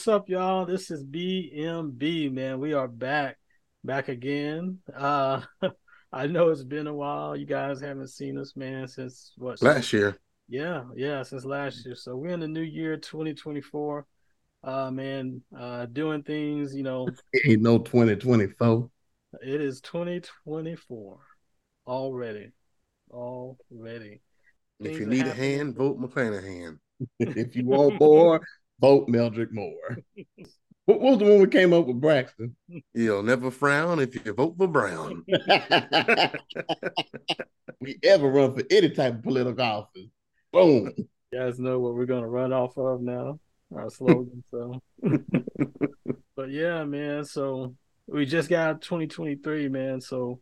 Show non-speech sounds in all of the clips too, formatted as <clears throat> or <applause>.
what's up, y'all? This is BMB, man. We are back, back again. Uh <laughs> I know it's been a while. You guys haven't seen us, man, since what last year. Yeah, yeah, since last year. So we're in the new year 2024. Uh man, uh doing things, you know. It Ain't no 2024. It is 2024 already. Already. If you need a hand, vote McClanahan. <laughs> if you want more, vote Meldrick Moore. <laughs> What was the one we came up with, Braxton? You'll never frown if you vote for Brown. <laughs> <laughs> we ever run for any type of political office. Boom. You guys know what we're gonna run off of now. Our slogan. so but yeah, man. So we just got 2023, man. So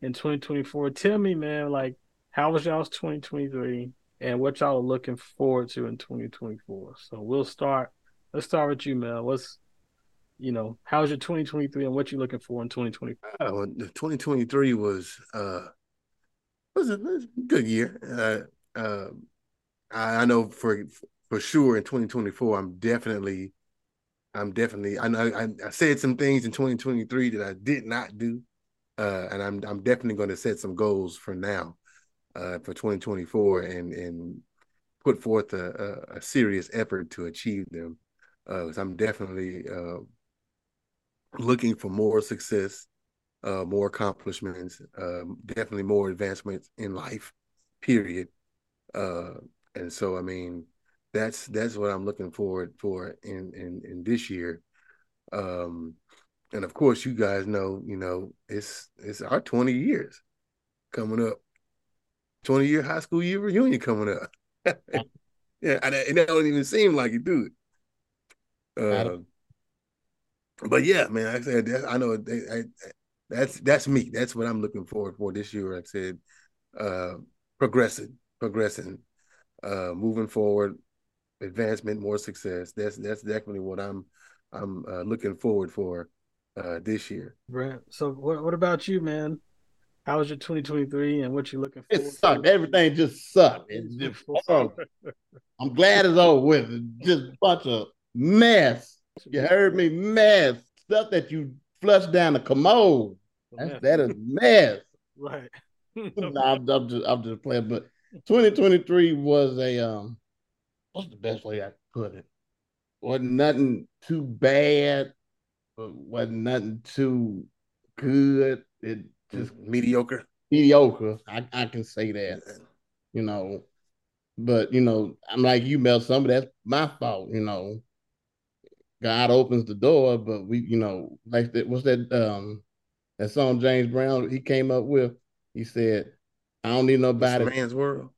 in 2024, tell me, man, like how was y'all's 2023? And what y'all are looking forward to in 2024. So we'll start. Let's start with you, Mel. What's you know, how's your 2023 and what you looking for in 2024? Oh, 2023 was uh was a, was a good year. Uh, uh, I, I know for for sure in 2024, I'm definitely, I'm definitely. I know I, I said some things in 2023 that I did not do, uh, and I'm I'm definitely going to set some goals for now uh, for 2024 and and put forth a, a, a serious effort to achieve them. Uh, I'm definitely uh, looking for more success, uh, more accomplishments, um, definitely more advancements in life. Period. Uh, and so, I mean, that's that's what I'm looking forward for in in in this year. Um, and of course, you guys know, you know, it's it's our 20 years coming up 20 year high school year reunion coming up. <laughs> yeah, and it don't even seem like it, it. Uh, but yeah, man, I said, I know I, I, that's that's me. That's what I'm looking forward for this year. Like I said, uh, progressing, progressing, uh, moving forward, advancement, more success. That's that's definitely what I'm I'm uh, looking forward for uh, this year. Brent, so what what about you, man? How was your 2023 and what you looking for? It sucked. Everything just sucked. Just, I'm glad it's over with. just a bunch of mess. You heard me? Mess. Stuff that you flushed down the commode. That's, that is mess. <laughs> Right. <laughs> no, I'm, I'm, just I'm just playing. But 2023 was a um what's the best way I could put it? Wasn't nothing too bad, but wasn't nothing too good. It just mediocre. Mediocre. I, I can say that. You know, but you know, I'm like you, Mel. Some of that's my fault. You know, God opens the door, but we, you know, like that. What's that? Um, that song James Brown he came up with. He said, "I don't need nobody." This man's world.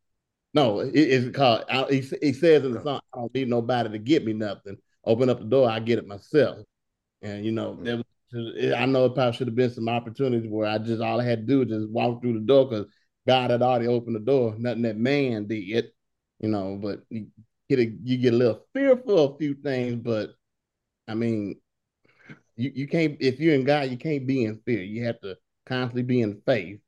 No, it, it's called. I, he, he says in the song, "I don't need nobody to get me nothing. Open up the door, I get it myself." And you know, mm-hmm. there was I know it probably should have been some opportunities where I just all I had to do was just walk through the door because God had already opened the door. Nothing that man did, you know. But you get a, you get a little fearful of a few things, but I mean, you you can't if you're in God, you can't be in fear. You have to constantly be in faith,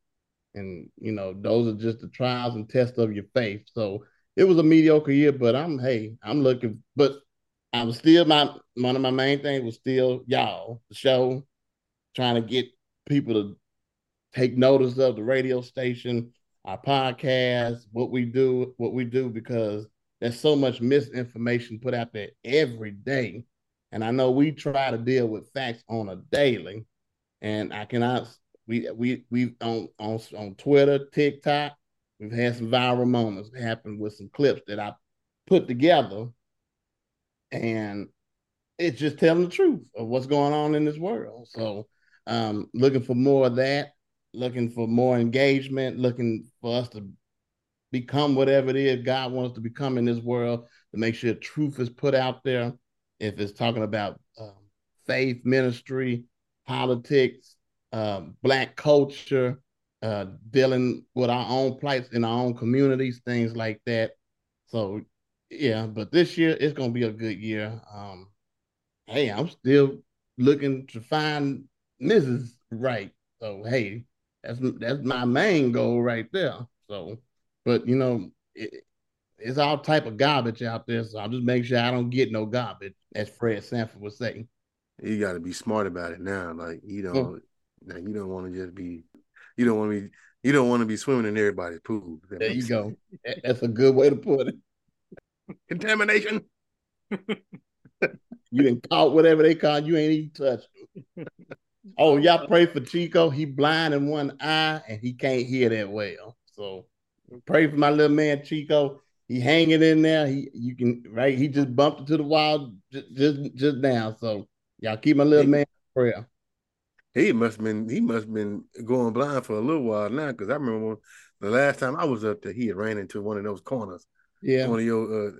and you know those are just the trials and tests of your faith. So it was a mediocre year, but I'm hey, I'm looking, but I was still my one of my main things was still y'all, the show, trying to get people to take notice of the radio station, our podcast, what we do, what we do, because there's so much misinformation put out there every day. And I know we try to deal with facts on a daily. And I cannot we we we on on on Twitter, TikTok, we've had some viral moments happen with some clips that I put together and it's just telling the truth of what's going on in this world. So, um, looking for more of that, looking for more engagement, looking for us to become whatever it is God wants to become in this world, to make sure truth is put out there. If it's talking about um, faith, ministry, politics, um, black culture, uh, dealing with our own plights in our own communities, things like that. So yeah, but this year it's gonna be a good year. Um, hey, I'm still looking to find Mrs. Right. So hey, that's that's my main goal right there. So, but you know, it, it's all type of garbage out there. So I'll just make sure I don't get no garbage, as Fred Sanford would say. You got to be smart about it now. Like you don't, oh. now you don't want to just be, you don't want to be, you don't want to be swimming in everybody's pool. There you <laughs> go. That's a good way to put it. Contamination. <laughs> you didn't caught whatever they caught. You ain't even touched. oh, y'all <laughs> pray for Chico. He blind in one eye and he can't hear that well. So pray for my little man Chico. He hanging in there. He you can right. He just bumped into the wall just just, just now. So y'all keep my little man prayer. He must have been he must have been going blind for a little while now because I remember the last time I was up there, he had ran into one of those corners. Yeah, one of your. Uh,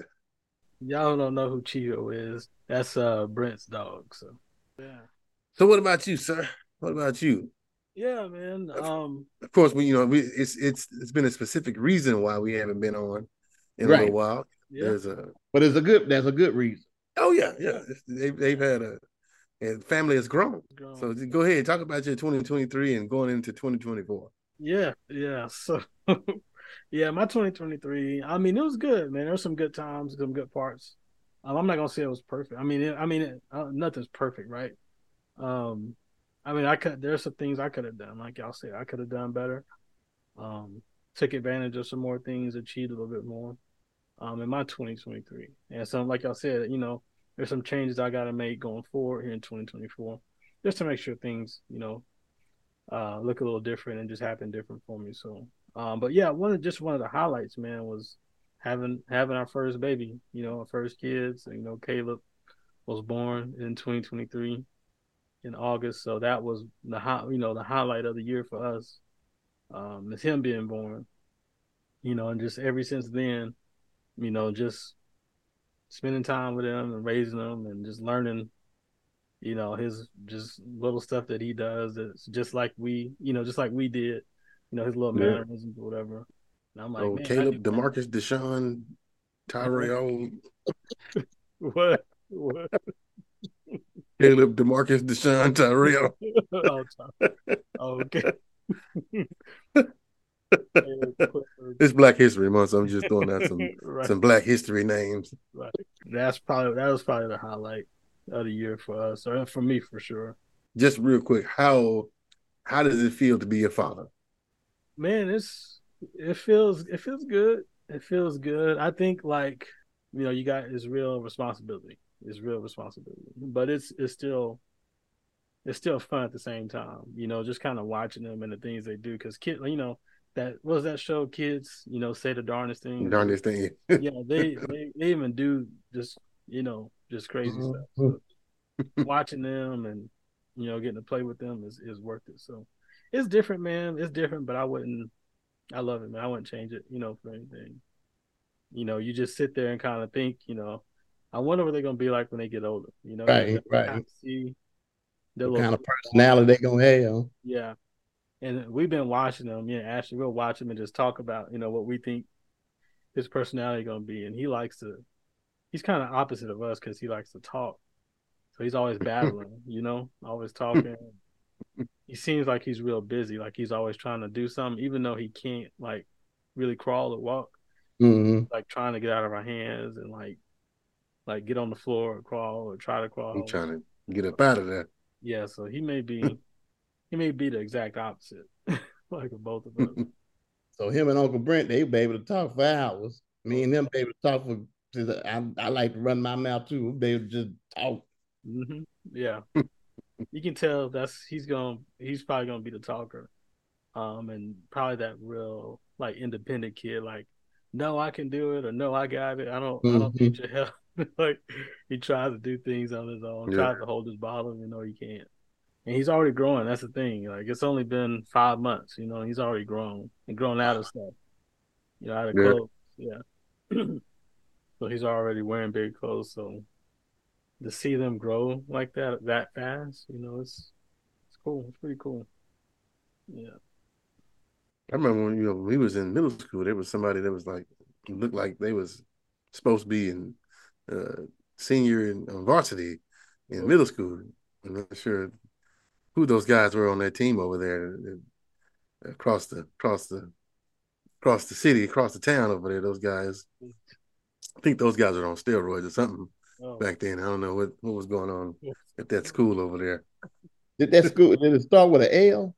Y'all don't know who Chico is. That's uh Brent's dog. So yeah. So what about you, sir? What about you? Yeah, man. Um, of course, we you know we it's it's it's been a specific reason why we haven't been on in right. a little while. Yeah. There's a but it's a good there's a good reason. Oh yeah, yeah. They've they've had a and family has grown. grown. So go ahead, talk about your 2023 and going into 2024. Yeah, yeah. So <laughs> yeah, my 2023. I mean, it was good, man. There were some good times, some good parts. Um, I'm not gonna say it was perfect. I mean, it, I mean, it, uh, nothing's perfect, right? Um, I mean, I could. There's some things I could have done, like y'all said, I could have done better. Um, took advantage of some more things, achieved a little bit more. Um, in my 2023, and so like y'all said, you know, there's some changes I got to make going forward here in 2024, just to make sure things, you know, uh, look a little different and just happen different for me. So, um, but yeah, one of just one of the highlights, man, was having having our first baby. You know, our first kids. You know, Caleb was born in 2023 in August, so that was the high, you know, the highlight of the year for us. Um, is him being born. You know, and just ever since then, you know, just spending time with him and raising him and just learning, you know, his just little stuff that he does that's just like we, you know, just like we did, you know, his little yeah. mannerisms or whatever. And I'm like, oh, Caleb, Demarcus, Deshaun, Tyrell. <laughs> what? What? Caleb, Demarcus, Deshaun, Tyrell. <laughs> oh, okay. <laughs> it's Black History Month, so I'm just throwing out some right. some Black History names. Right. That's probably that was probably the highlight of the year for us, or for me for sure. Just real quick, how how does it feel to be a father? Man, it's it feels it feels good. It feels good. I think like you know you got is real responsibility. It's real responsibility, but it's it's still it's still fun at the same time. You know, just kind of watching them and the things they do because kid, you know that was that show kids you know say the darndest thing darndest thing yeah they, they, they even do just you know just crazy mm-hmm. stuff so watching them and you know getting to play with them is, is worth it so it's different man it's different but i wouldn't i love it man i wouldn't change it you know for anything you know you just sit there and kind of think you know i wonder what they're going to be like when they get older you know right right see the kind of personality they're going to have yeah and we've been watching them. Yeah, Ashley, we'll watch him and just talk about you know what we think his personality going to be, and he likes to. He's kind of opposite of us because he likes to talk, so he's always <laughs> battling. you know, always talking. <laughs> he seems like he's real busy, like he's always trying to do something, even though he can't like really crawl or walk. Mm-hmm. Like trying to get out of our hands and like like get on the floor or crawl or try to crawl. I'm trying to get up out of there. Yeah, so he may be <laughs> he may be the exact opposite, <laughs> like both of us. <laughs> so him and Uncle Brent, they be able to talk for hours. Me and them be able to talk for. I, I like to run my mouth too. They be just talk. Mm-hmm. Yeah, you can tell that's he's gonna He's probably gonna be the talker, um, and probably that real like independent kid. Like, no, I can do it, or no, I got it. I don't. Mm-hmm. I don't need mm-hmm. your help. <laughs> like he tries to do things on his own. Yeah. Tries to hold his bottle, you know he can't and he's already growing. That's the thing. Like it's only been five months, you know. He's already grown and grown out of stuff, you know, out of yeah. clothes. Yeah. <clears throat> so he's already wearing big clothes. So to see them grow like that that fast, you know, it's it's cool. It's pretty cool. Yeah. I remember when you know we was in middle school, there was somebody that was like looked like they was supposed to be in uh, senior in varsity in middle school. I'm not sure who those guys were on that team over there across the across the across the city, across the town over there. Those guys. I think those guys are on steroids or something Oh, back then. I don't know what, what was going on at that school over there. Did that school <laughs> did it start with an L?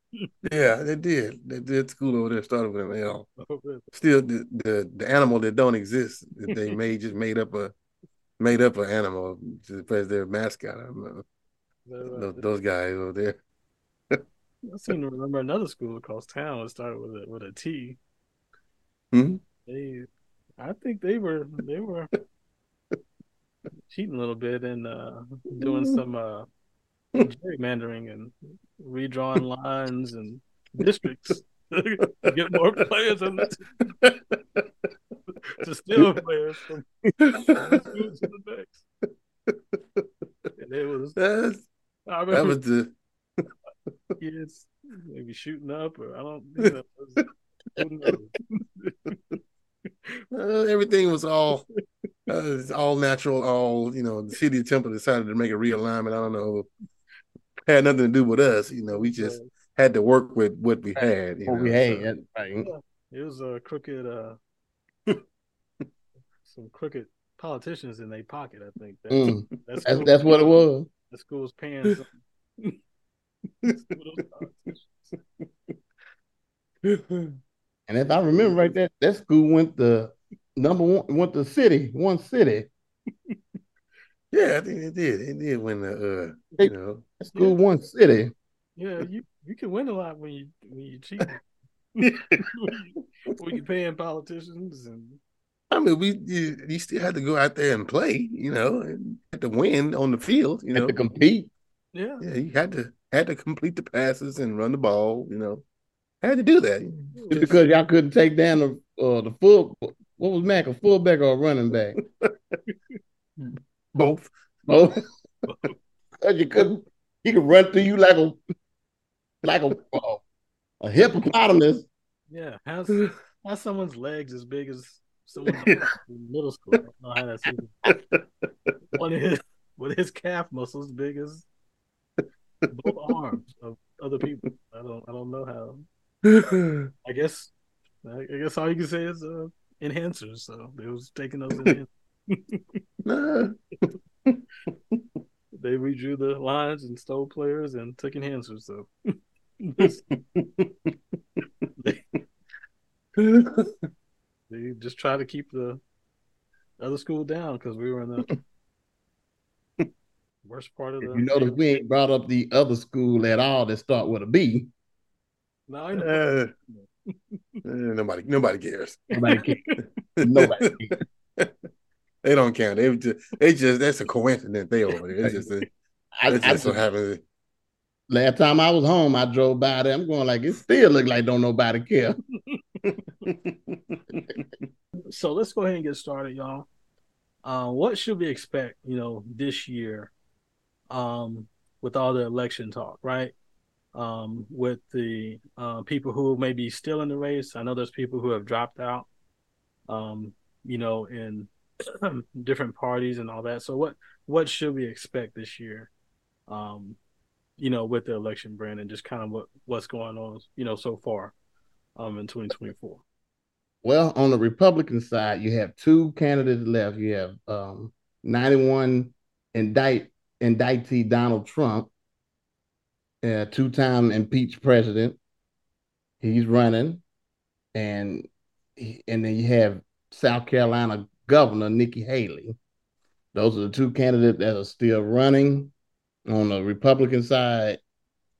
Yeah, they did. They did school over there started with an L. oh, really? Still, the, the the animal that don't exist that they <laughs> made just made up a made up an animal as their mascot. I don't know. Is that right? Those, those guys over there. <laughs> I seem to remember another school across town that started with a with a T. Mhm. They, I think they were they were cheating a little bit and uh, doing some uh, gerrymandering and redrawing lines and districts to get more players on the team. to steal <laughs> players from one school to the next. And it was That's, I that was the kids maybe shooting up or I don't you know, was- <laughs> everything was all uh, it's all natural. All you know, the city of Temple decided to make a realignment. I don't know, had nothing to do with us. You know, we just had to work with what we had. You What know, we so- right? It was a crooked, uh, <laughs> some crooked politicians in their pocket. I think that, Mm, that that's that's what it was. <laughs> the school's paying. Some, some of those politicians. And if I remember right, that that school went the number one went the city, one city. <laughs> Yeah, I think it did. It did when the uh, They- you know, That school one city. Yeah, you you can win a lot when you when you cheat. <laughs> <laughs> when you paying politicians and I mean, we you, you still had to go out there and play. You know, and had to win on the field. You Had know, to compete. yeah, yeah, you had to had to complete the passes and run the ball. You know, had to do that. Just because y'all couldn't take down the uh, the full what was Mac, a fullback or a running back? <laughs> both. Both. <laughs> you couldn't he could run through you like a like a a hippopotamus. yeah. How's how's someone's legs as big as someone's <laughs> in middle school? I don't know how that's even. One of his with his calf muscles big as both arms of other people. I don't I don't know how. I guess I I guess all you can say is uh, enhancers. So they was taking those <laughs> enhancers. Nah. they redrew the lines and stole players and took enhancers. So <laughs> they just try to keep the other school down because we were in the <laughs> worst part of the. If you notice, we ain't brought up the other school at all that start with a B. No, I know. Uh, nobody, nobody cares. Nobody cares. <laughs> Nobody cares. They don't count. They just, they just that's a coincidence. They over there. It's just, a, I, it's I just so just- happens. last time I was home, I drove by there. I'm going like it still look like don't nobody care. <laughs> So let's go ahead and get started, y'all. Uh, what should we expect, you know, this year, um, with all the election talk, right? Um, with the uh, people who may be still in the race. I know there's people who have dropped out, um, you know, in <clears throat> different parties and all that. So what what should we expect this year? Um, you know, with the election, Brandon, just kind of what what's going on, you know, so far, um, in 2024. Well, on the Republican side, you have two candidates left. You have um, 91 indict indictee Donald Trump, uh, two-time impeached president. He's running, and he- and then you have South Carolina Governor Nikki Haley. Those are the two candidates that are still running. On the Republican side,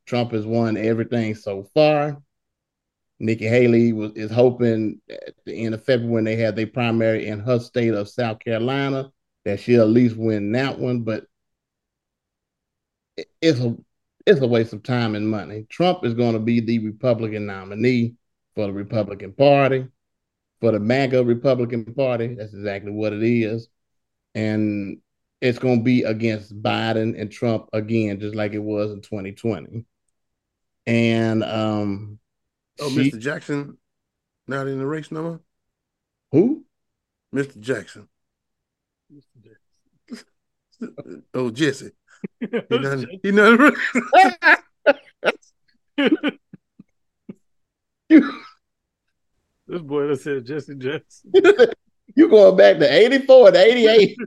Trump has won everything so far. Nikki Haley was is hoping at the end of February when they have their primary in her state of South Carolina that she'll at least win that one, but it- it's a it's a waste of time and money. Trump is going to be the Republican nominee for the Republican Party, for the MAGA Republican Party. That's exactly what it is, and it's going to be against Biden and Trump again, just like it was in 2020. And um, Oh, she- Mr. Jackson, not in the race no more. who? Mr. Jackson. <laughs> Oh, Jesse. He not, he not in the race. This boy that said Jesse Jackson. <laughs> you going back to 84 to 88.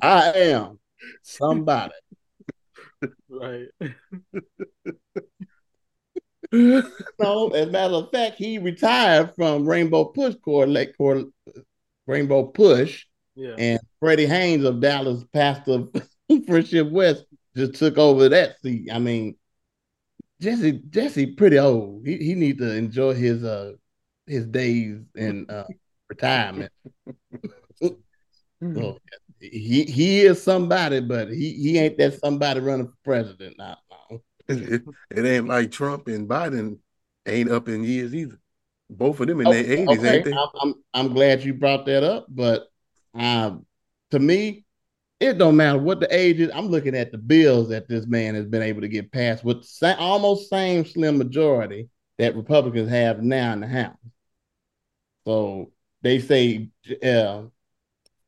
I am somebody. Right. <laughs> no, as a matter of fact, he retired from Rainbow Push Coalition, Rainbow Push, Yeah. and Freddie Haynes of Dallas, pastor of <laughs> Friendship West, just took over that seat. I mean, Jesse, Jesse, pretty old. He he need to enjoy his uh his days in uh, retirement. So, he he is somebody, but he he ain't that somebody running for president now. now. It, it ain't like Trump and Biden ain't up in years either. Both of them in their eighties, okay, ain't they? I'm, I'm I'm glad you brought that up, but um, to me, it don't matter what the age is. I'm looking at the bills that this man has been able to get passed with sa- almost same slim majority that Republicans have now in the House. So they say, uh,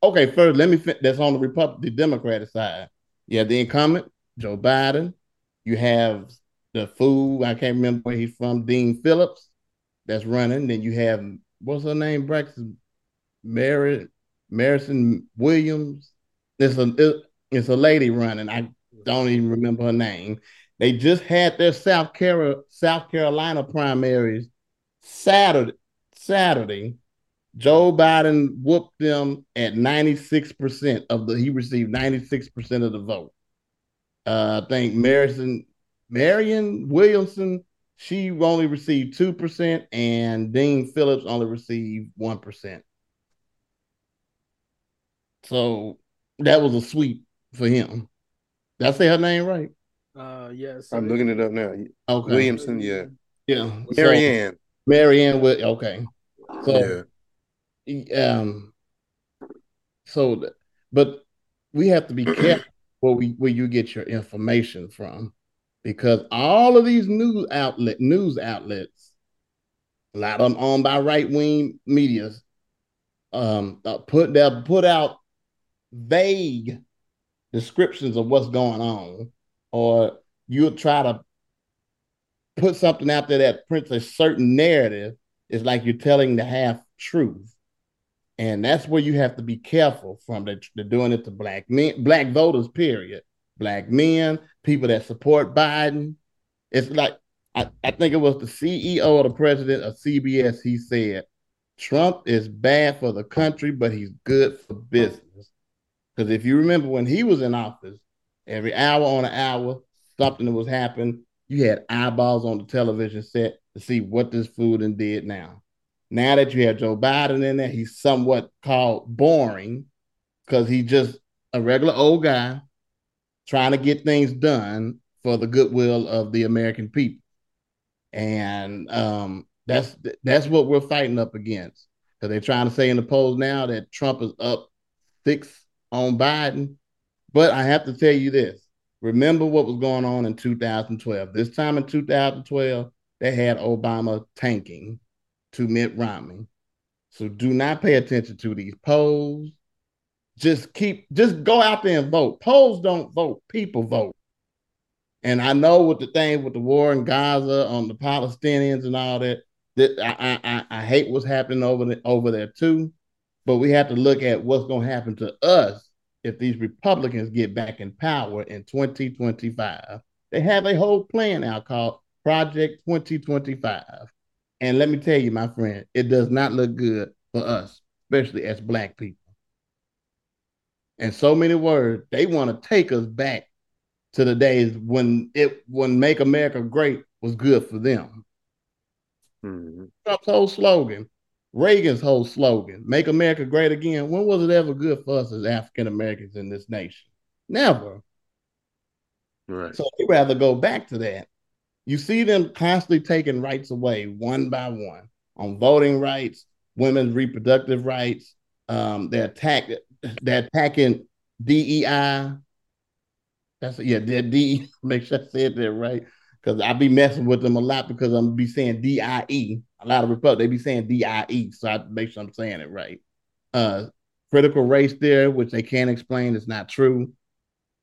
okay, first let me. Fin- that's on the Republic, the Democratic side. Yeah, the incumbent Joe Biden. You have the fool. I can't remember where he's from. Dean Phillips that's running. Then you have what's her name? Braxton Mary Marison Williams. It's a it- it's a lady running. I don't even remember her name. They just had their South Carolina South Carolina primaries Saturday. Saturday, Joe Biden whooped them at 96% of the he received 96% of the vote. Uh, I think Marison Marion Williamson, she only received 2%, and Dean Phillips only received 1%. So that was a sweep for him. Did I say her name right? Uh, yes. I'm looking it up now. Okay. Williamson, yeah. Yeah. Marianne. So, Marianne with okay. So yeah. um so but we have to be careful <clears throat> where we where you get your information from because all of these news outlet news outlets a lot of them owned by right-wing medias um uh, put they'll put out vague descriptions of what's going on or you'll try to put something out there that prints a certain narrative it's like you're telling the half truth and that's where you have to be careful from. They're, they're doing it to black men, black voters, period. Black men, people that support Biden. It's like, I, I think it was the CEO or the president of CBS. He said, Trump is bad for the country, but he's good for business. Because if you remember when he was in office, every hour on an hour, something was happening. You had eyeballs on the television set to see what this food and did now. Now that you have Joe Biden in there, he's somewhat called boring because he's just a regular old guy trying to get things done for the goodwill of the American people. And um, that's that's what we're fighting up against. Because they're trying to say in the polls now that Trump is up six on Biden. But I have to tell you this. Remember what was going on in 2012. This time in 2012, they had Obama tanking to Mitt Romney. So do not pay attention to these polls. Just keep, just go out there and vote. Polls don't vote, people vote. And I know with the thing with the war in Gaza on the Palestinians and all that, that I I, I hate what's happening over the, over there too. But we have to look at what's going to happen to us if these Republicans get back in power in 2025. They have a whole plan out called Project 2025. And let me tell you, my friend, it does not look good for us, especially as Black people. In so many words, they want to take us back to the days when it when Make America Great was good for them. Mhm. Trump's whole slogan, Reagan's whole slogan, Make America Great Again. When was it ever good for us as African Americans in this nation? Never. Right. So they rather go back to that. You see them constantly taking rights away one by one on voting rights, women's reproductive rights. Um, they're attack they're attacking DEI. That's yeah, they're D. <laughs> Make sure I said that right because I be messing with them a lot because I'm be saying DIE. A lot of Republic they be saying DIE, so I make sure I'm saying it right. Uh, critical race theory, which they can't explain, is not true.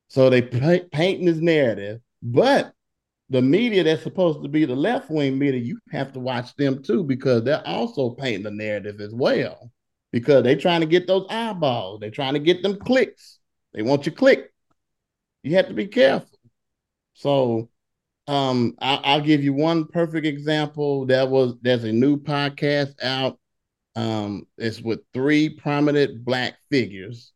So they paint, painting this narrative, but the media that's supposed to be the left wing media, you have to watch them too because they're also painting the narrative as well. because they're trying to get those eyeballs. They're trying to get them clicks. They want you click. You have to be careful. So um, I, will give you one perfect example. That was there's a new podcast out. Um, it's with three prominent black figures,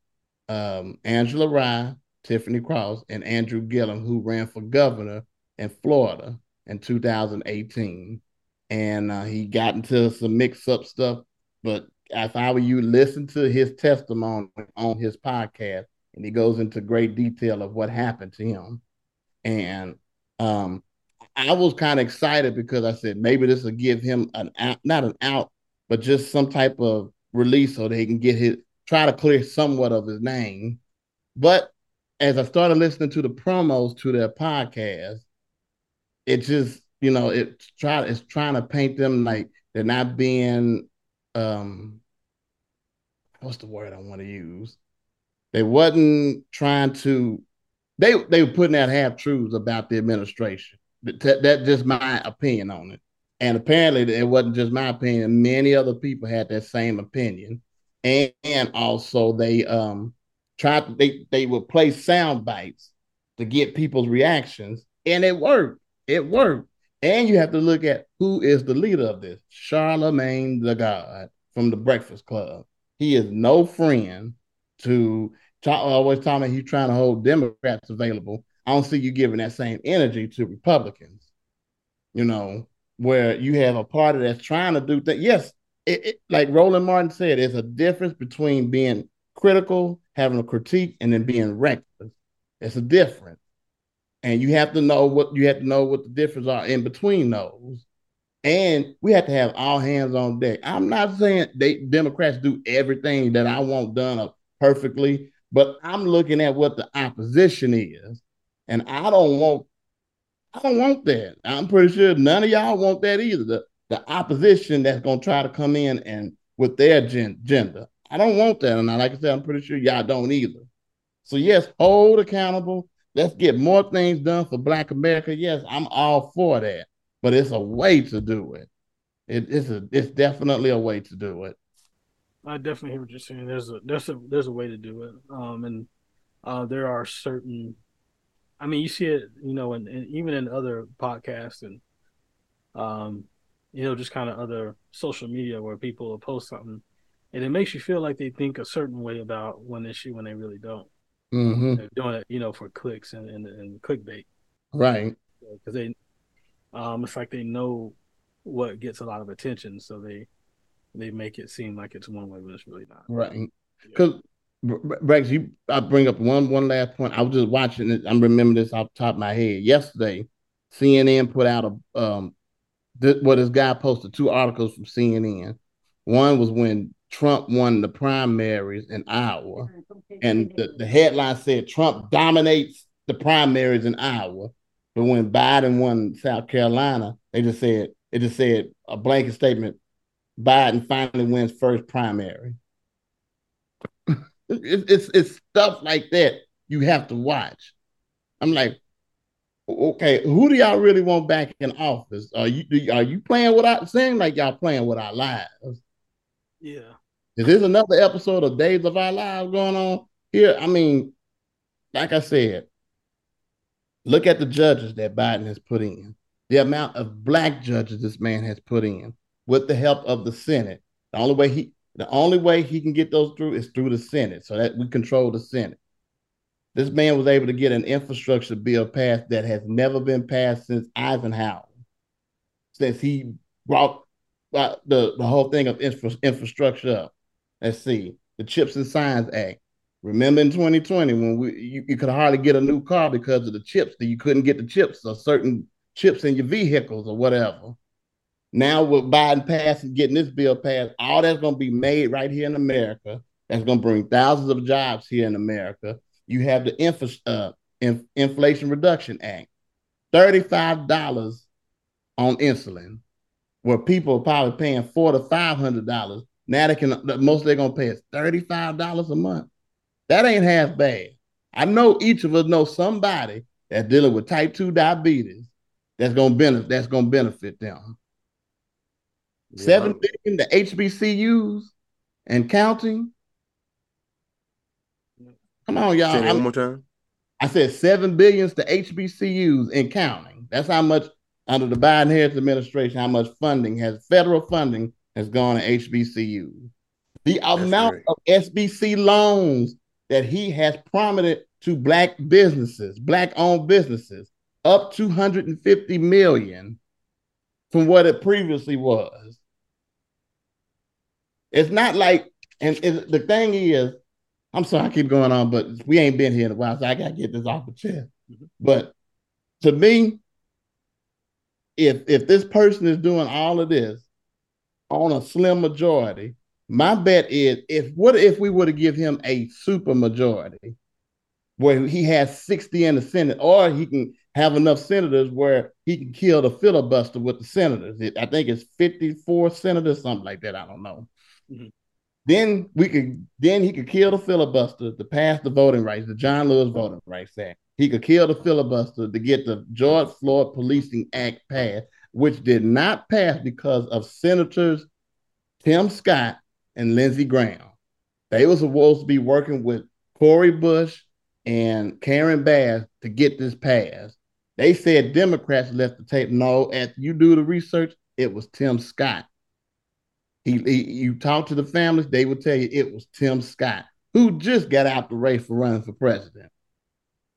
um, Angela Rye, Tiffany Cross, and Andrew Gillum, who ran for governor in Florida in 2018. And uh, he got into some mix up stuff, but if I were you, listen to his testimony on his podcast, and he goes into great detail of what happened to him. And um, I was kind of excited because I said maybe this will give him an out, not an out, but just some type of release so they can get his try to clear somewhat of his name. But as I started listening to the promos to their podcast, it just you know it's try it's trying to paint them like they're not being um what's the word I want to use? They wasn't trying to they they were putting out half truths about the administration. That, that's just my opinion on it. And apparently, it wasn't just my opinion. Many other people had that same opinion, and, and also they um tried to, they they would play sound bites to get people's reactions, and it worked. It worked. And you have to look at who is the leader of this, Charlamagne the God from the Breakfast Club. He is no friend to Uh, always talking about he's trying to hold Democrats available. I don't see you giving that same energy to Republicans. You know, where you have a party that's trying to do that. Yes, it, it, like Roland Martin said, there's a difference between being critical, having a critique, and then being reckless. It's a difference, and you have to know what you have to know what the difference are in between those. And we have to have all hands on deck. I'm not saying they Democrats do everything that I want done perfectly, but I'm looking at what the opposition is, and I don't want, I don't want that. I'm pretty sure none of y'all want that either. The the opposition that's gonna try to come in and with their agenda. I don't want that, and I like I said, I'm pretty sure y'all don't either. So yes, hold accountable. Let's get more things done for Black America. Yes, I'm all for that, but it's a way to do it. it it's a it's definitely a way to do it. I definitely hear what you're saying. There's a there's a there's a way to do it. Um, and uh, there are certain. I mean, you see it, you know, and even in other podcasts and, um, you know, just kind of other social media where people will post something, and it makes you feel like they think a certain way about one issue when they really don't. Mm-hmm. They're doing it, you know, for clicks and and, and clickbait. Right. Because they, um, it's like they know what gets a lot of attention, so they they make it seem like it's one way, but it's really not. Right. Because yeah. Rex, you I bring up one one last point. I was just watching it. I'm remembering this off the top of my head. Yesterday, CNN put out a um what this guy posted two articles from CNN. One was when Trump won the primaries in Iowa, and the, the headline said Trump dominates the primaries in Iowa. But when Biden won South Carolina, they just said it just said a blanket statement Biden finally wins first primary. it's, it's it's stuff like that you have to watch. I'm like, okay, who do y'all really want back in office? Are you are you playing with our saying like y'all playing with our lives? Yeah. Is this another episode of Days of Our Lives going on here? I mean, like I said, look at the judges that Biden has put in. The amount of black judges this man has put in with the help of the Senate. The only way he the only way he can get those through is through the Senate, so that we control the Senate. This man was able to get an infrastructure bill passed that has never been passed since Eisenhower, since he brought uh, the, the whole thing of infra- infrastructure up. Let's see, the Chips and Science Act. Remember in 2020 when we you, you could hardly get a new car because of the chips that you couldn't get the chips or certain chips in your vehicles or whatever. Now with Biden passing, getting this bill passed, all that's going to be made right here in America. That's going to bring thousands of jobs here in America. You have the infra, uh, in, Inflation Reduction Act, thirty-five dollars on insulin, where people are probably paying four to five hundred dollars. Now they can the most they're gonna pay is thirty-five dollars a month. That ain't half bad. I know each of us know somebody that's dealing with type two diabetes that's gonna benefit that's gonna benefit them. Yeah. Seven billion to HBCUs. and counting. Come on, y'all. Say one more time. I said seven billions to HBCUs and counting. That's how much under the Biden Harris administration, how much funding has federal funding has gone to HBCU. The amount great. of SBC loans that he has prominent to black businesses, black owned businesses, up 250 million from what it previously was. It's not like, and the thing is, I'm sorry, I keep going on, but we ain't been here in a while, so I gotta get this off the chest. Mhm. But to me, if if this person is doing all of this on a slim majority, my bet is if what if we were to give him a super majority where he has 60 in the Senate, or he can have enough senators where he can kill the filibuster with the senators. It- I think it's 54 senators, something like that. I don't know. Mhm. Then we could then he could kill the filibuster to pass the voting rights, the John Lewis Voting Rights Act. He could kill the filibuster to get the George Floyd Policing Act passed, which did not pass because of Senators Tim Scott and Lindsey Graham. They were supposed to be working with Cory Bush and Karen Bass to get this passed. They said Democrats left the tape. No, after you do the research, it was Tim Scott. He, he you talk to the families, they will tell you it was Tim Scott who just got out the race for running for president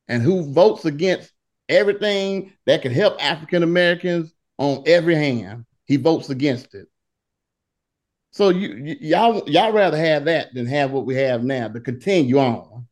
and who votes against everything that could help African Americans on every hand. He votes against it. So you, y- y'all y'all rather have that than have what we have now to continue on.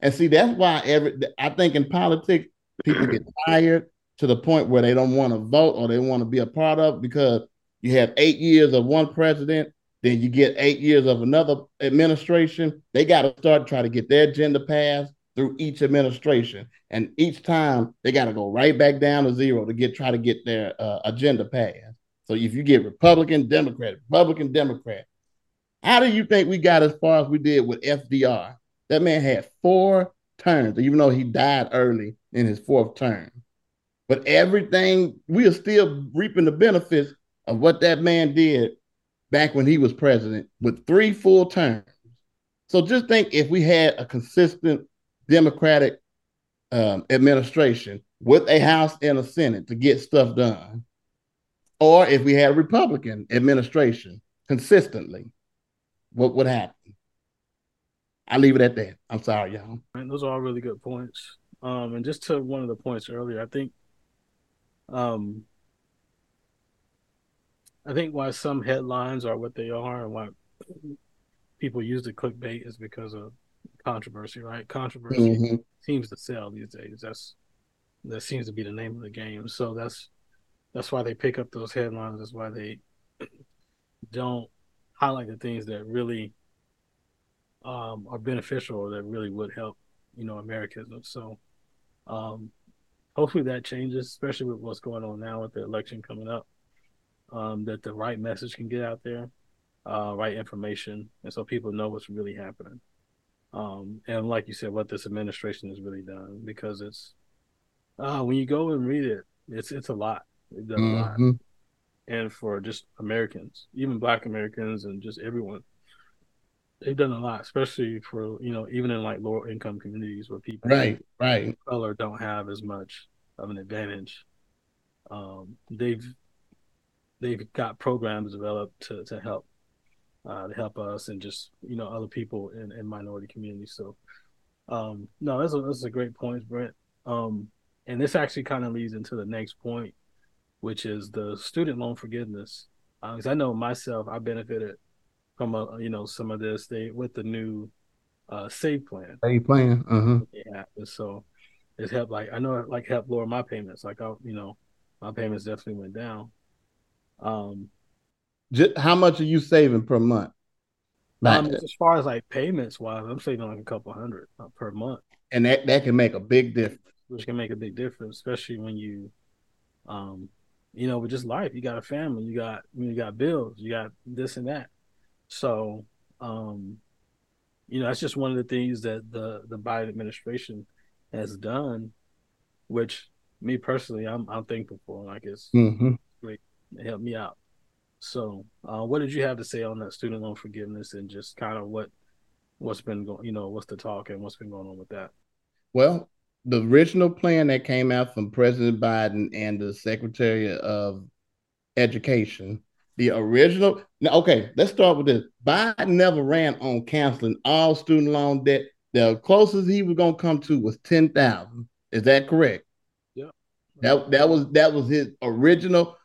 And see, that's why every I think in politics people get tired to the point where they don't want to vote or they want to be a part of because you have eight years of one president, then you get eight years of another administration. They got to start trying to get their agenda passed through each administration, and each time they got to go right back down to zero to get try to get their uh, agenda passed. So if you get Republican, Democrat, Republican, Democrat, how do you think we got as far as we did with FDR? That man had four terms, even though he died early in his fourth term. But everything, we are still reaping the benefits of what that man did back when he was president with three full terms. So just think if we had a consistent Democratic um, administration with a House and a Senate to get stuff done, or if we had a Republican administration consistently, what would happen? I leave it at that. I'm sorry, y'all. Right, those are all really good points. Um, and just to one of the points earlier, I think, um, I think why some headlines are what they are and why people use the clickbait is because of controversy, right? Controversy Mhm. seems to sell these days. That's that seems to be the name of the game. So that's that's why they pick up those headlines. That's why they <clears throat> don't highlight the things that really um, are beneficial or that really would help, you know, Americans. So um, hopefully that changes, especially with what's going on now with the election coming up. Um, that the right message can get out there, uh, right information, and so people know what's really happening. Um, and like you said, what this administration has really done, because it's uh, when you go and read it, it's it's a lot. They've done a lot, Mhm. and for just Americans, even Black Americans, and just everyone, they've done a lot, especially for you know even in like lower income communities where people Right, right. color don't have as much of an advantage. Um, they've they've got programs developed to to help uh, to help us and just you know other people in, in minority communities. So um, no, that's a that's a great point, Brent. Um, and this actually kind of leads into the next point, which is the student loan forgiveness. Because I know myself, I benefited from a, you know some of this they with the new uh, save plan. You playing? Uh-huh. Yeah, and so it's helped. Like I know, it like helped lower my payments. Like I, you know, my payments definitely went down. Um, Just, how much are you saving per month? Like, um, as far as like payments wise, I'm saving like a couple hundred uh, per month, and that, that can make a big difference. which can make a big difference, especially when you, um, you know, with just life. You got a family, you got you got bills, you got this and that. So, um, you know, that's just one of the things that the the Biden administration has done, which me personally, I'm I'm thankful for. Like it's Mm-hmm. It helped me out. So, uh, what did you have to say on that student loan forgiveness and just kind of what what's been going, you know, what's the talk and what's been going on with that? Well, the original plan that came out from President Biden and the Secretary of Education, the original. Now, okay, let's start with this. Biden never ran on canceling all student loan debt. The closest he was going to come to was ten thousand. Is that correct? Yeah. That that was that was his original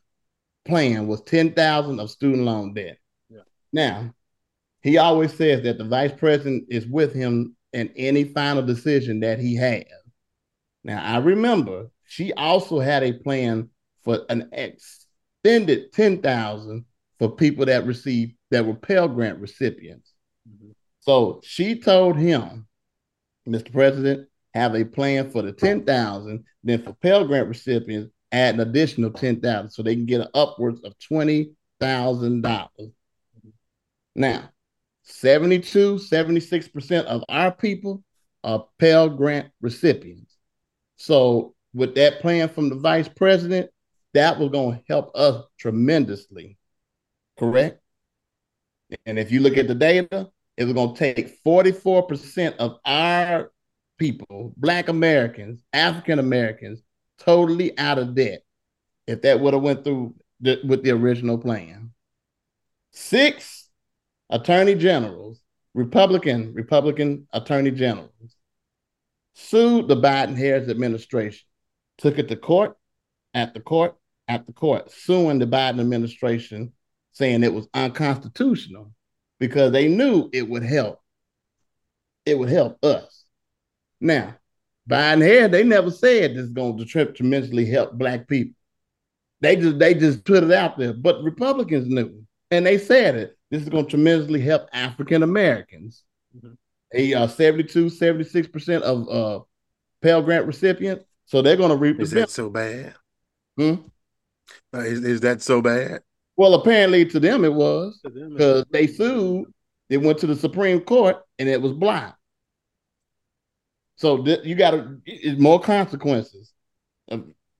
plan was ten thousand of student loan debt. Yeah. Now, he always says that the vice president is with him in any final decision that he has. Now, I remember she also had a plan for an extended 10,000 for people that received that were Pell Grant recipients. Mm-hmm. So she told him, Mr. President, have a plan for the 10,000, then for Pell Grant recipients, add an additional 10,000 so they can get an upwards of $20,000. Now, 72, 76% of our people are Pell Grant recipients. So, with that plan from the vice president, that was going to help us tremendously. Correct? And if you look at the data, it was going to take 44% of our people, Black Americans, African Americans, totally out of debt if that would have went through the, with the original plan. Six attorney generals, Republican Republican attorney generals, sued the Biden Harris administration, took it to court, at the court, at the court, suing the Biden administration, saying it was unconstitutional because they knew it would help. It would help us. Now, Biden Harris, they never said this is going to tremendously help black people. They just they just put it out there. But Republicans knew, and they said it. This is going to tremendously help African Americans. Mm-hmm. A uh, 72, 76% of uh, Pell Grant recipients. So they're going to reap. Is that so bad? Hmm? Uh, is, is that so bad? Well, apparently to them it was because they sued. They went to the Supreme Court and it was blocked. So th- you got to more consequences.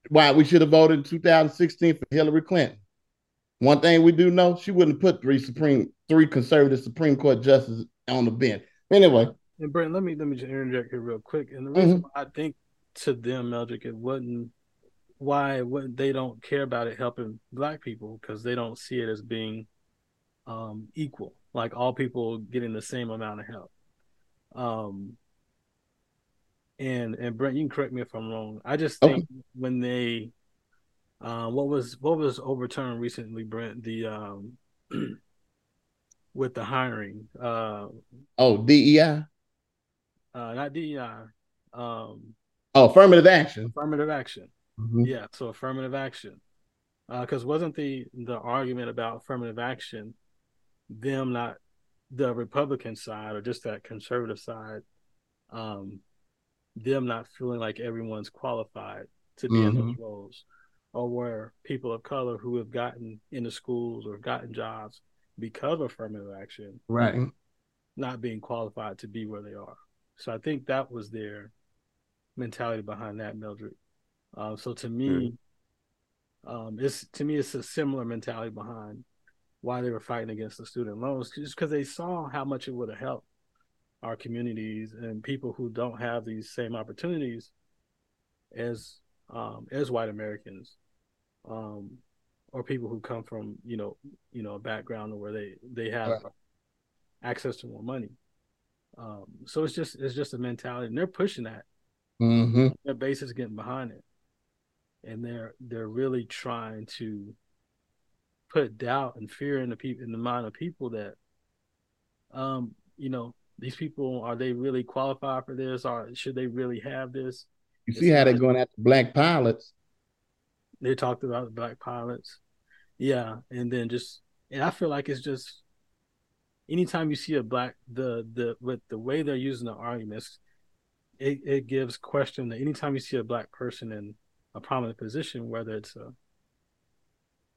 why we should have voted in 2016 for Hillary Clinton. One thing we do know, she wouldn't put three Supreme, three conservative Supreme Court justices on the bench. Anyway. And Brent, let me let me just interject here real quick. And the reason mm-hmm. I think to them, Meldrick, it wasn't why what they don't care about it helping black people because they don't see it as being um, equal, like all people getting the same amount of help. Um, and and Brent, you can correct me if I'm wrong. I just think okay. when they, uh, what was what was overturned recently, Brent, the um, <clears throat> with the hiring. Uh, oh, DEI. Uh, not DEI. Um, oh, affirmative action. Affirmative action. Mm-hmm. Yeah, so affirmative action. Because uh, wasn't the the argument about affirmative action them not the Republican side or just that conservative side, um, them not feeling like everyone's qualified to be mm-hmm. in those mm-hmm. roles, or where people of color who have gotten into schools or gotten jobs because of affirmative action, right, not being qualified to be where they are. So I think that was their mentality behind that, Mildred. Uh, so to me, mm-hmm. um, it's to me it's a similar mentality behind why they were fighting against the student loans, just because they saw how much it would have helped our communities and people who don't have these same opportunities as um, as white Americans, um, or people who come from you know you know a background where they they have right. access to more money. Um, so it's just it's just a mentality, and they're pushing that. Mm-hmm. Their base is getting behind it, and they're they're really trying to put doubt and fear in the people in the mind of people that, um, you know, these people are they really qualified for this? Or should they really have this? You it's see how they're going after black pilots. They talked about the black pilots. Yeah and then just and i feel like it's just anytime you see a black the the with the way they're using the arguments it, it gives question that anytime you see a black person in a prominent position whether it's a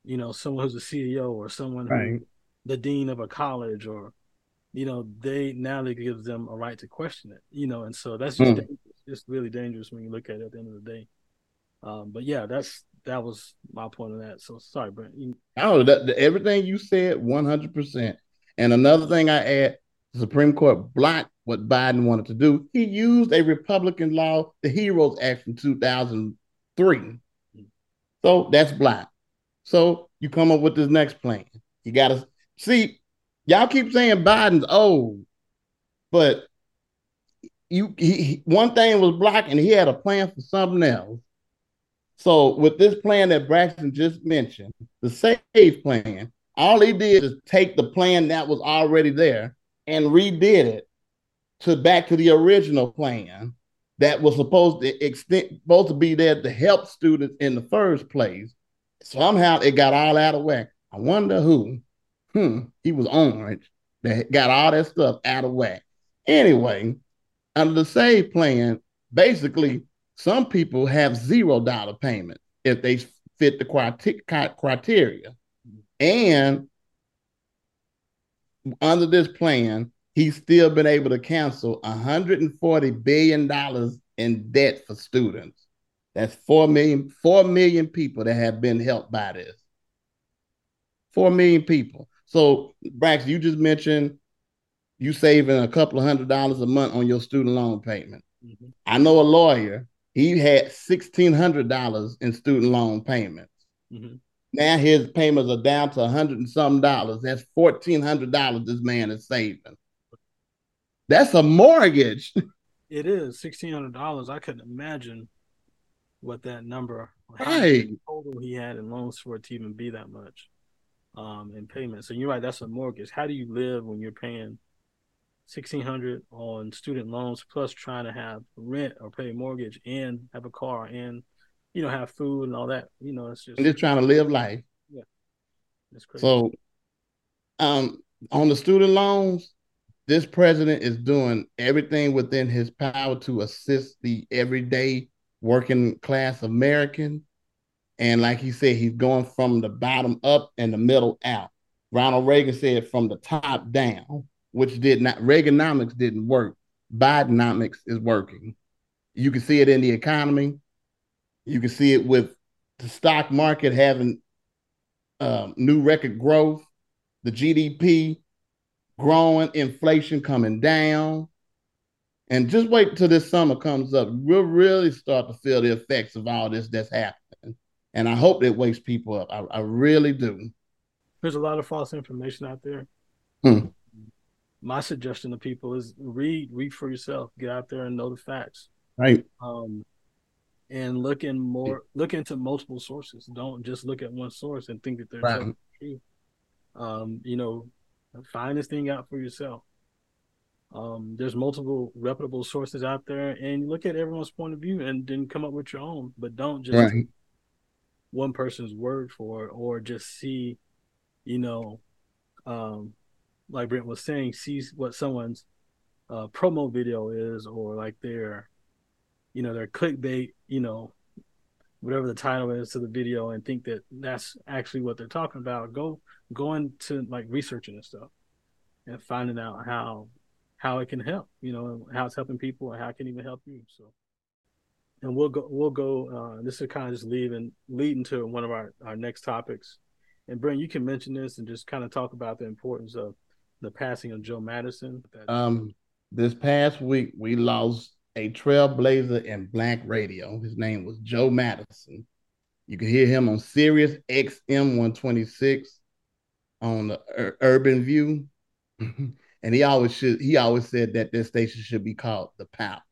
you know someone who's a ceo or someone right. who the dean of a college or you know, they now they gives them a right to question it, you know, and so that's just mm. it's really dangerous when you look at it at the end of the day. Um, but yeah, that's that was my point of that. So sorry, Brent. You... Oh, that, everything you said, one hundred percent. And another thing I add, the Supreme Court blocked what Biden wanted to do. He used a Republican law, the Heroes Act from two thousand three. So that's blocked. So you come up with this next plan. You got to see. Y'all keep saying Biden's old, but you he, one thing was blocking. He had a plan for something else. So with this plan that Braxton just mentioned, the SAVE plan, all he did is take the plan that was already there and redid it to back to the original plan that was supposed to extend supposed to be there to help students in the first place. Somehow it got all out of whack. I wonder who. Hmm, he was orange that got all that stuff out of whack. Anyway, under the SAVE plan, basically, some people have zero dollar payment if they fit the criteria. And under this plan, he's still been able to cancel 140 billion dollars in debt for students. That's 4 million 4 million people that have been helped by this. 4 million people. So, Brax, you just mentioned you saving a couple of hundred dollars a month on your student loan payment. Mm-hmm. I know a lawyer, he had $1,600 in student loan payments. Mm-hmm. Now his payments are down to a hundred and some dollars. That's fourteen hundred dollars this man is saving. That's a mortgage. <laughs> It is sixteen hundred dollars. I couldn't imagine what that number, right? Total he had in loans for it to even be that much, um, in payments. So you're right. That's a mortgage. How do you live when you're paying sixteen hundred on student loans plus trying to have rent or pay mortgage and have a car and you know, have food and all that. You know, it's just and just trying to live life. Yeah. That's crazy. So um on the student loans, this president is doing everything within his power to assist the everyday working class American. And like he said, he's going from the bottom up and the middle out. Ronald Reagan said from the top down, which did not Reaganomics didn't work. Bidenomics is working. You can see it in the economy. You can see it with the stock market having um, new record growth, the GDP growing, inflation coming down. And just wait till this summer comes up. We'll really start to feel the effects of all this that's happening. And I hope that wakes people up. I, I really do. There's a lot of false information out there. Hmm. My suggestion to people is read, read for yourself. Get out there and know the facts. Right. Um, and look in more look into multiple sources. Don't just look at one source and think that they're right. true. Um, you know, find this thing out for yourself. Um, there's multiple reputable sources out there, and look at everyone's point of view, and then come up with your own. But don't just right. One person's word for it, or just see, you know, um, like Brent was saying, see what someone's uh, promo video is, or like their you know, their clickbait, you know, whatever the title is to the video and think that that's actually what they're talking about. Go going to like researching and stuff and finding out how how it can help, you know, how it's helping people and how it can even help you. So and we'll go we'll go uh this is kind of just leading leading to one of our, our next topics. And Brent, you can mention this and just kind of talk about the importance of the passing of Joe Madison. Um this past week we lost a trailblazer in black radio. His name was Joe Madison. You can hear him on Sirius XM 126 on the Ur- Urban View. <laughs> and he always should he always said that this station should be called the Power.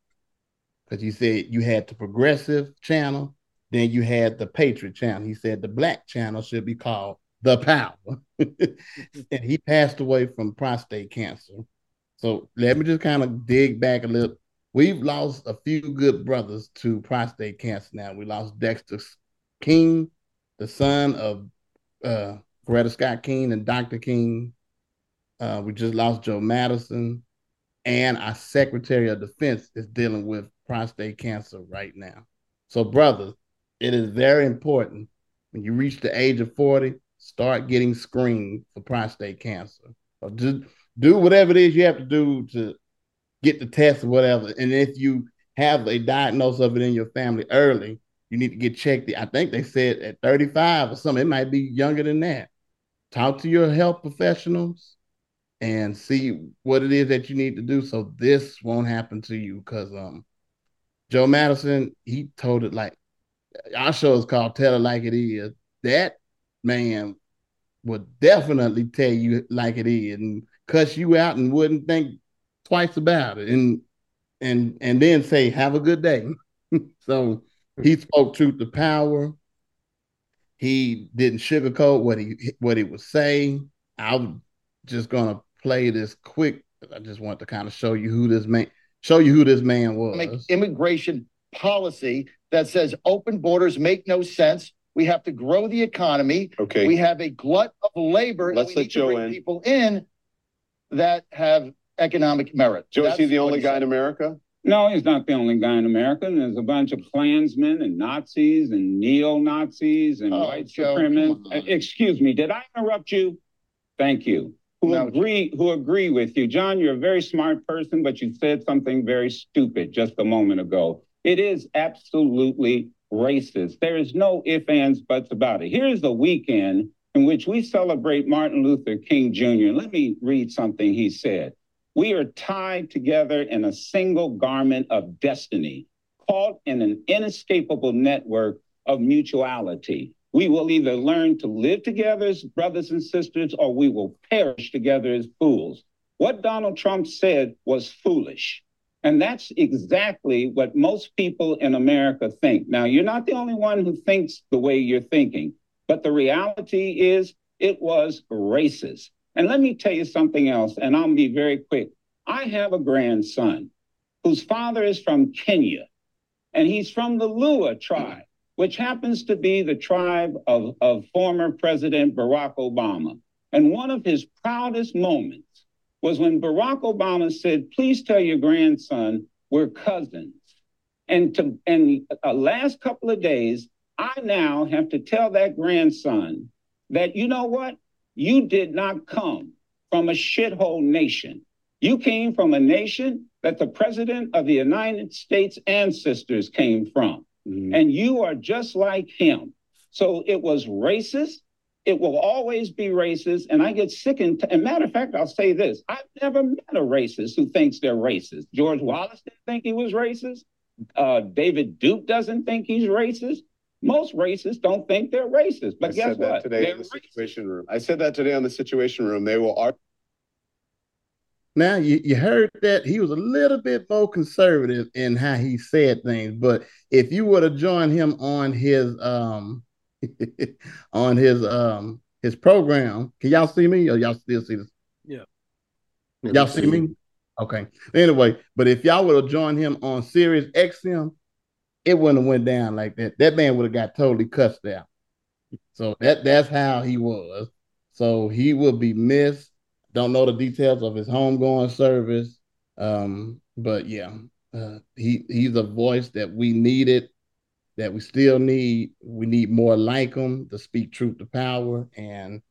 Because he said you had the progressive channel, then you had the Patriot channel. He said the black channel should be called the Power. <laughs> and he passed away from prostate cancer. So let me just kind of dig back a little We've lost a few good brothers to prostate cancer now. We lost Dexter King, the son of uh, Coretta Scott King and Dr. King. Uh, we just lost Joe Madison. And our Secretary of Defense is dealing with prostate cancer right now. So, brothers, it is very important when you reach the age of 40, start getting screened for prostate cancer. Or just do whatever it is you have to do to get the test or whatever. And if you have a diagnosis of it in your family early, you need to get checked. I think they said at 35 or something. It might be younger than that. Talk to your health professionals and see what it is that you need to do so this won't happen to you. Because um, Joe Madison, he told it like our show is called Tell It Like It Is. That man would definitely tell you like it is and cuss you out and wouldn't think twice about it and and and then say have a good day. <laughs> so he spoke truth to power. He didn't sugarcoat what he what he was saying. I'm just gonna play this quick. I just want to kind of show you who this man show you who this man was. Make immigration policy that says open borders make no sense. We have to grow the economy. Okay. We have a glut of labor. Let's we let need to Joe bring in. people in that have economic merit. Joe, is he the only guy said. in America? No, he's not the only guy in America. And there's a bunch of Klansmen and Nazis and neo Nazis and Oh, white Joe, supremacists. come on. Excuse me, did I interrupt you? Thank you. Who No. agree? Who agree with you, John? You're a very smart person, but you said something very stupid just a moment ago. It is absolutely racist. There is no ifs, ands, buts about it. Here's the weekend in which we celebrate Martin Luther King Jr. Let me read something he said. We are tied together in a single garment of destiny, caught in an inescapable network of mutuality. We will either learn to live together as brothers and sisters or we will perish together as fools. What Donald Trump said was foolish. And that's exactly what most people in America think. Now, you're not the only one who thinks the way you're thinking, but the reality is it was racist. And let me tell you something else, and I'll be very quick. I have a grandson whose father is from Kenya, and he's from the Luo tribe, which happens to be the tribe of, of former President Barack Obama. And one of his proudest moments was when Barack Obama said, please tell your grandson we're cousins. And to and uh, last couple of days, I now have to tell that grandson that you know what? You did not come from a shithole nation. You came from a nation that the president of the United States ancestors came from. And you are just like him. So it was racist. It will always be racist. And I get sick and, t- and matter of fact, I'll say this. I've never met a racist who thinks they're racist. George Wallace didn't think he was racist. Uh, David Duke doesn't think he's racist. Most racists don't think they're racist. But I guess said that what? today They're in the racist. Situation Room. I said that today on the Situation Room. They will argue. Now you, you heard that he was a little bit more conservative in how he said things, but if you would have joined him on his um <laughs> on his um his program, can y'all see me or y'all still see this? Yeah. Y'all see me? Okay. Anyway, but if y'all would have joined him on Sirius XM, it wouldn't have went down like that. That man would have got totally cussed out. So that that's how he was. So he will be missed. Don't know the details of his homegoing service. Um, but yeah, uh, he he's a voice that we needed, that we still need. We need more like him to speak truth to power. And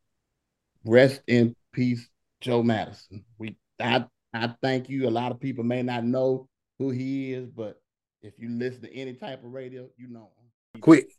rest in peace, Joe Madison. We I I thank you. A lot of people may not know who he is, but if you listen to any type of radio, you know him. Quick.